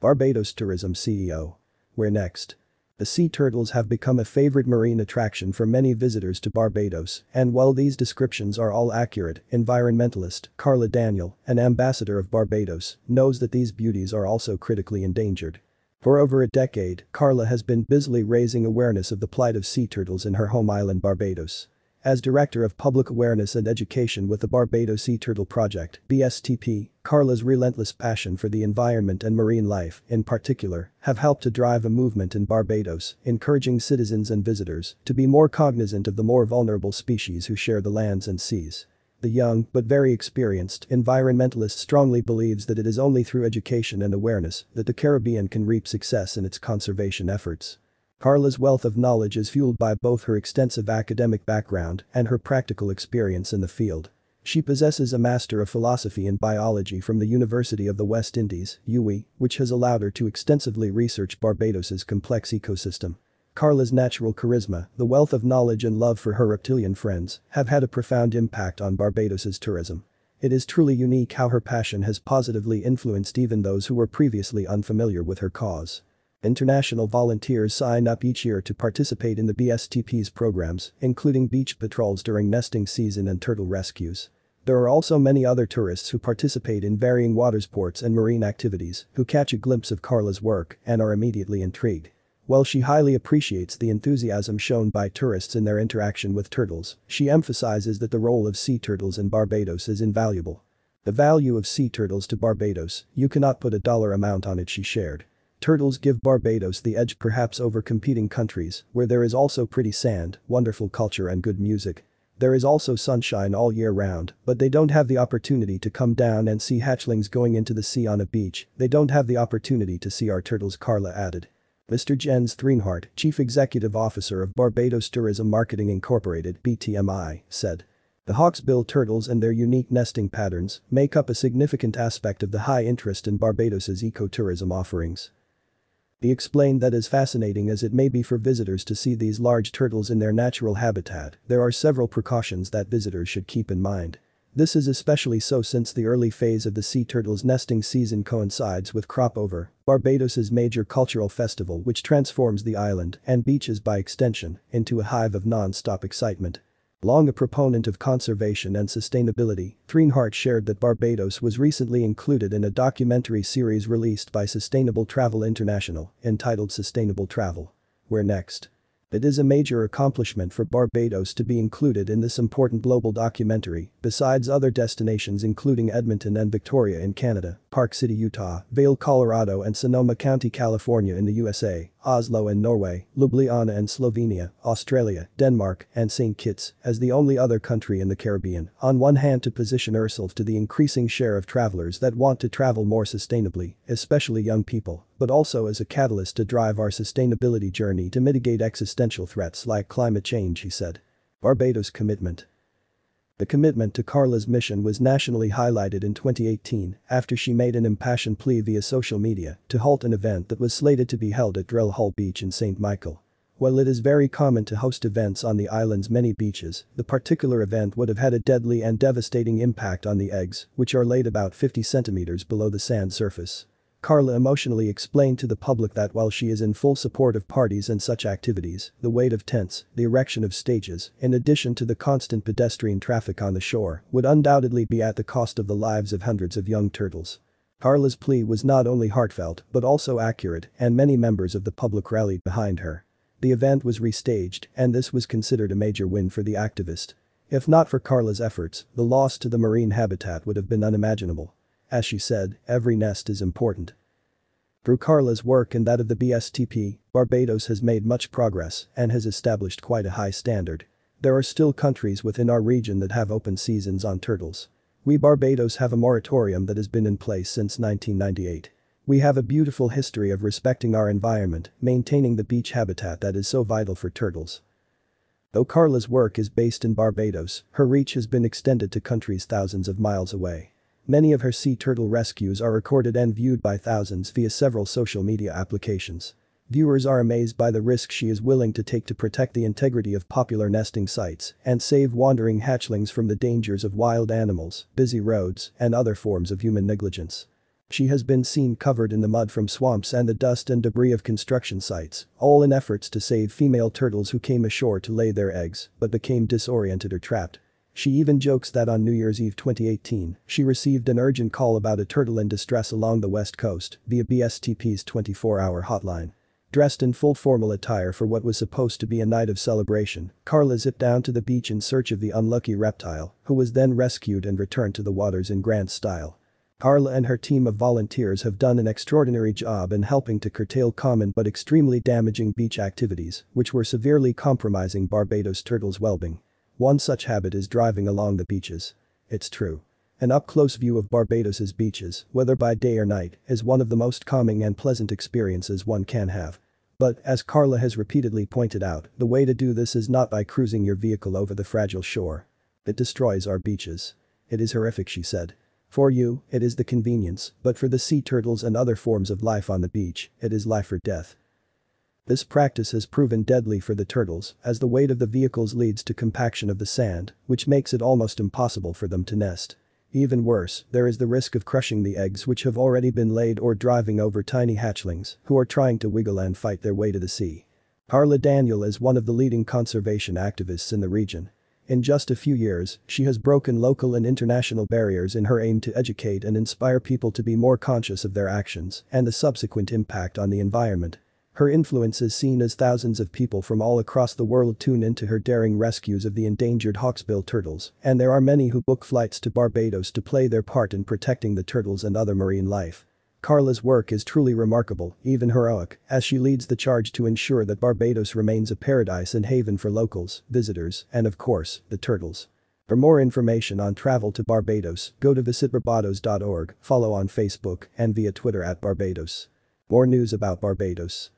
Barbados Tourism CEO. Where next? The sea turtles have become a favorite marine attraction for many visitors to Barbados, and while these descriptions are all accurate, environmentalist Carla Daniel, an ambassador of Barbados, knows that these beauties are also critically endangered. For over a decade, Carla has been busily raising awareness of the plight of sea turtles in her home island Barbados. As Director of Public Awareness and Education with the Barbados Sea Turtle Project BSTP, Carla's relentless passion for the environment and marine life, in particular, have helped to drive a movement in Barbados, encouraging citizens and visitors to be more cognizant of the more vulnerable species who share the lands and seas. The young, but very experienced, environmentalist strongly believes that it is only through education and awareness that the Caribbean can reap success in its conservation efforts. Carla's wealth of knowledge is fueled by both her extensive academic background and her practical experience in the field. She possesses a Master of Philosophy in Biology from the University of the West Indies, UWI, which has allowed her to extensively research Barbados's complex ecosystem. Carla's natural charisma, the wealth of knowledge and love for her reptilian friends have had a profound impact on Barbados's tourism. It is truly unique how her passion has positively influenced even those who were previously unfamiliar with her cause. International volunteers sign up each year to participate in the BSTP's programs, including beach patrols during nesting season and turtle rescues. There are also many other tourists who participate in varying water sports and marine activities who catch a glimpse of Carla's work and are immediately intrigued. While she highly appreciates the enthusiasm shown by tourists in their interaction with turtles, she emphasizes that the role of sea turtles in Barbados is invaluable. The value of sea turtles to Barbados, you cannot put a dollar amount on it she shared. Turtles give Barbados the edge perhaps over competing countries, where there is also pretty sand, wonderful culture and good music. There is also sunshine all year round, but they don't have the opportunity to come down and see hatchlings going into the sea on a beach, they don't have the opportunity to see our turtles Carla added. Mr. Jens Thraenhart, Chief Executive Officer of Barbados Tourism Marketing Incorporated BTMI, said. The hawksbill turtles and their unique nesting patterns make up a significant aspect of the high interest in Barbados's ecotourism offerings. He explained that as fascinating as it may be for visitors to see these large turtles in their natural habitat, there are several precautions that visitors should keep in mind. This is especially so since the early phase of the sea turtle's nesting season coincides with crop over, Barbados's major cultural festival which transforms the island, and beaches by extension, into a hive of non-stop excitement. Long a proponent of conservation and sustainability, Thraenhart shared that Barbados was recently included in a documentary series released by Sustainable Travel International, entitled Sustainable Travel. Where next? It is a major accomplishment for Barbados to be included in this important global documentary, besides other destinations including Edmonton and Victoria in Canada, Park City, Utah, Vail, Colorado and Sonoma County, California in the USA, Oslo and Norway, Ljubljana and Slovenia, Australia, Denmark, and St. Kitts as the only other country in the Caribbean, on one hand to position herself to the increasing share of travelers that want to travel more sustainably, especially young people, but also as a catalyst to drive our sustainability journey to mitigate existential threats like climate change, he said. Barbados commitment. The commitment to Carla's mission was nationally highlighted in 2018 after she made an impassioned plea via social media to halt an event that was slated to be held at Drill Hall Beach in St. Michael. While it is very common to host events on the island's many beaches, the particular event would have had a deadly and devastating impact on the eggs, which are laid about 50 centimeters below the sand surface. Carla emotionally explained to the public that while she is in full support of parties and such activities, the weight of tents, the erection of stages, in addition to the constant pedestrian traffic on the shore, would undoubtedly be at the cost of the lives of hundreds of young turtles. Carla's plea was not only heartfelt but also accurate and many members of the public rallied behind her. The event was restaged and this was considered a major win for the activist. If not for Carla's efforts, the loss to the marine habitat would have been unimaginable. As she said, every nest is important. Through Carla's work and that of the BSTP, Barbados has made much progress and has established quite a high standard. There are still countries within our region that have open seasons on turtles. We Barbados have a moratorium that has been in place since 1998. We have a beautiful history of respecting our environment, maintaining the beach habitat that is so vital for turtles. Though Carla's work is based in Barbados, her reach has been extended to countries thousands of miles away. Many of her sea turtle rescues are recorded and viewed by thousands via several social media applications. Viewers are amazed by the risk she is willing to take to protect the integrity of popular nesting sites and save wandering hatchlings from the dangers of wild animals, busy roads, and other forms of human negligence. She has been seen covered in the mud from swamps and the dust and debris of construction sites, all in efforts to save female turtles who came ashore to lay their eggs but became disoriented or trapped. She even jokes that on New Year's Eve 2018, she received an urgent call about a turtle in distress along the west coast via BSTP's 24-hour hotline. Dressed in full formal attire for what was supposed to be a night of celebration, Carla zipped down to the beach in search of the unlucky reptile, who was then rescued and returned to the waters in grand style. Carla and her team of volunteers have done an extraordinary job in helping to curtail common but extremely damaging beach activities, which were severely compromising Barbados turtles' well-being. One such habit is driving along the beaches. It's true. An up-close view of Barbados's beaches, whether by day or night, is one of the most calming and pleasant experiences one can have. But, as Carla has repeatedly pointed out, the way to do this is not by cruising your vehicle over the fragile shore. It destroys our beaches. It is horrific she said. For you, it is the convenience, but for the sea turtles and other forms of life on the beach, it is life or death. This practice has proven deadly for the turtles as the weight of the vehicles leads to compaction of the sand, which makes it almost impossible for them to nest. Even worse, there is the risk of crushing the eggs which have already been laid or driving over tiny hatchlings who are trying to wiggle and fight their way to the sea. Carla Daniel is one of the leading conservation activists in the region. In just a few years, she has broken local and international barriers in her aim to educate and inspire people to be more conscious of their actions and the subsequent impact on the environment her influence is seen as thousands of people from all across the world tune into her daring rescues of the endangered hawksbill turtles, and there are many who book flights to Barbados to play their part in protecting the turtles and other marine life. Carla's work is truly remarkable, even heroic, as she leads the charge to ensure that Barbados remains a paradise and haven for locals, visitors, and of course, the turtles. For more information on travel to Barbados, go to visitbarbados.org, follow on Facebook, and via Twitter at Barbados. More news about Barbados.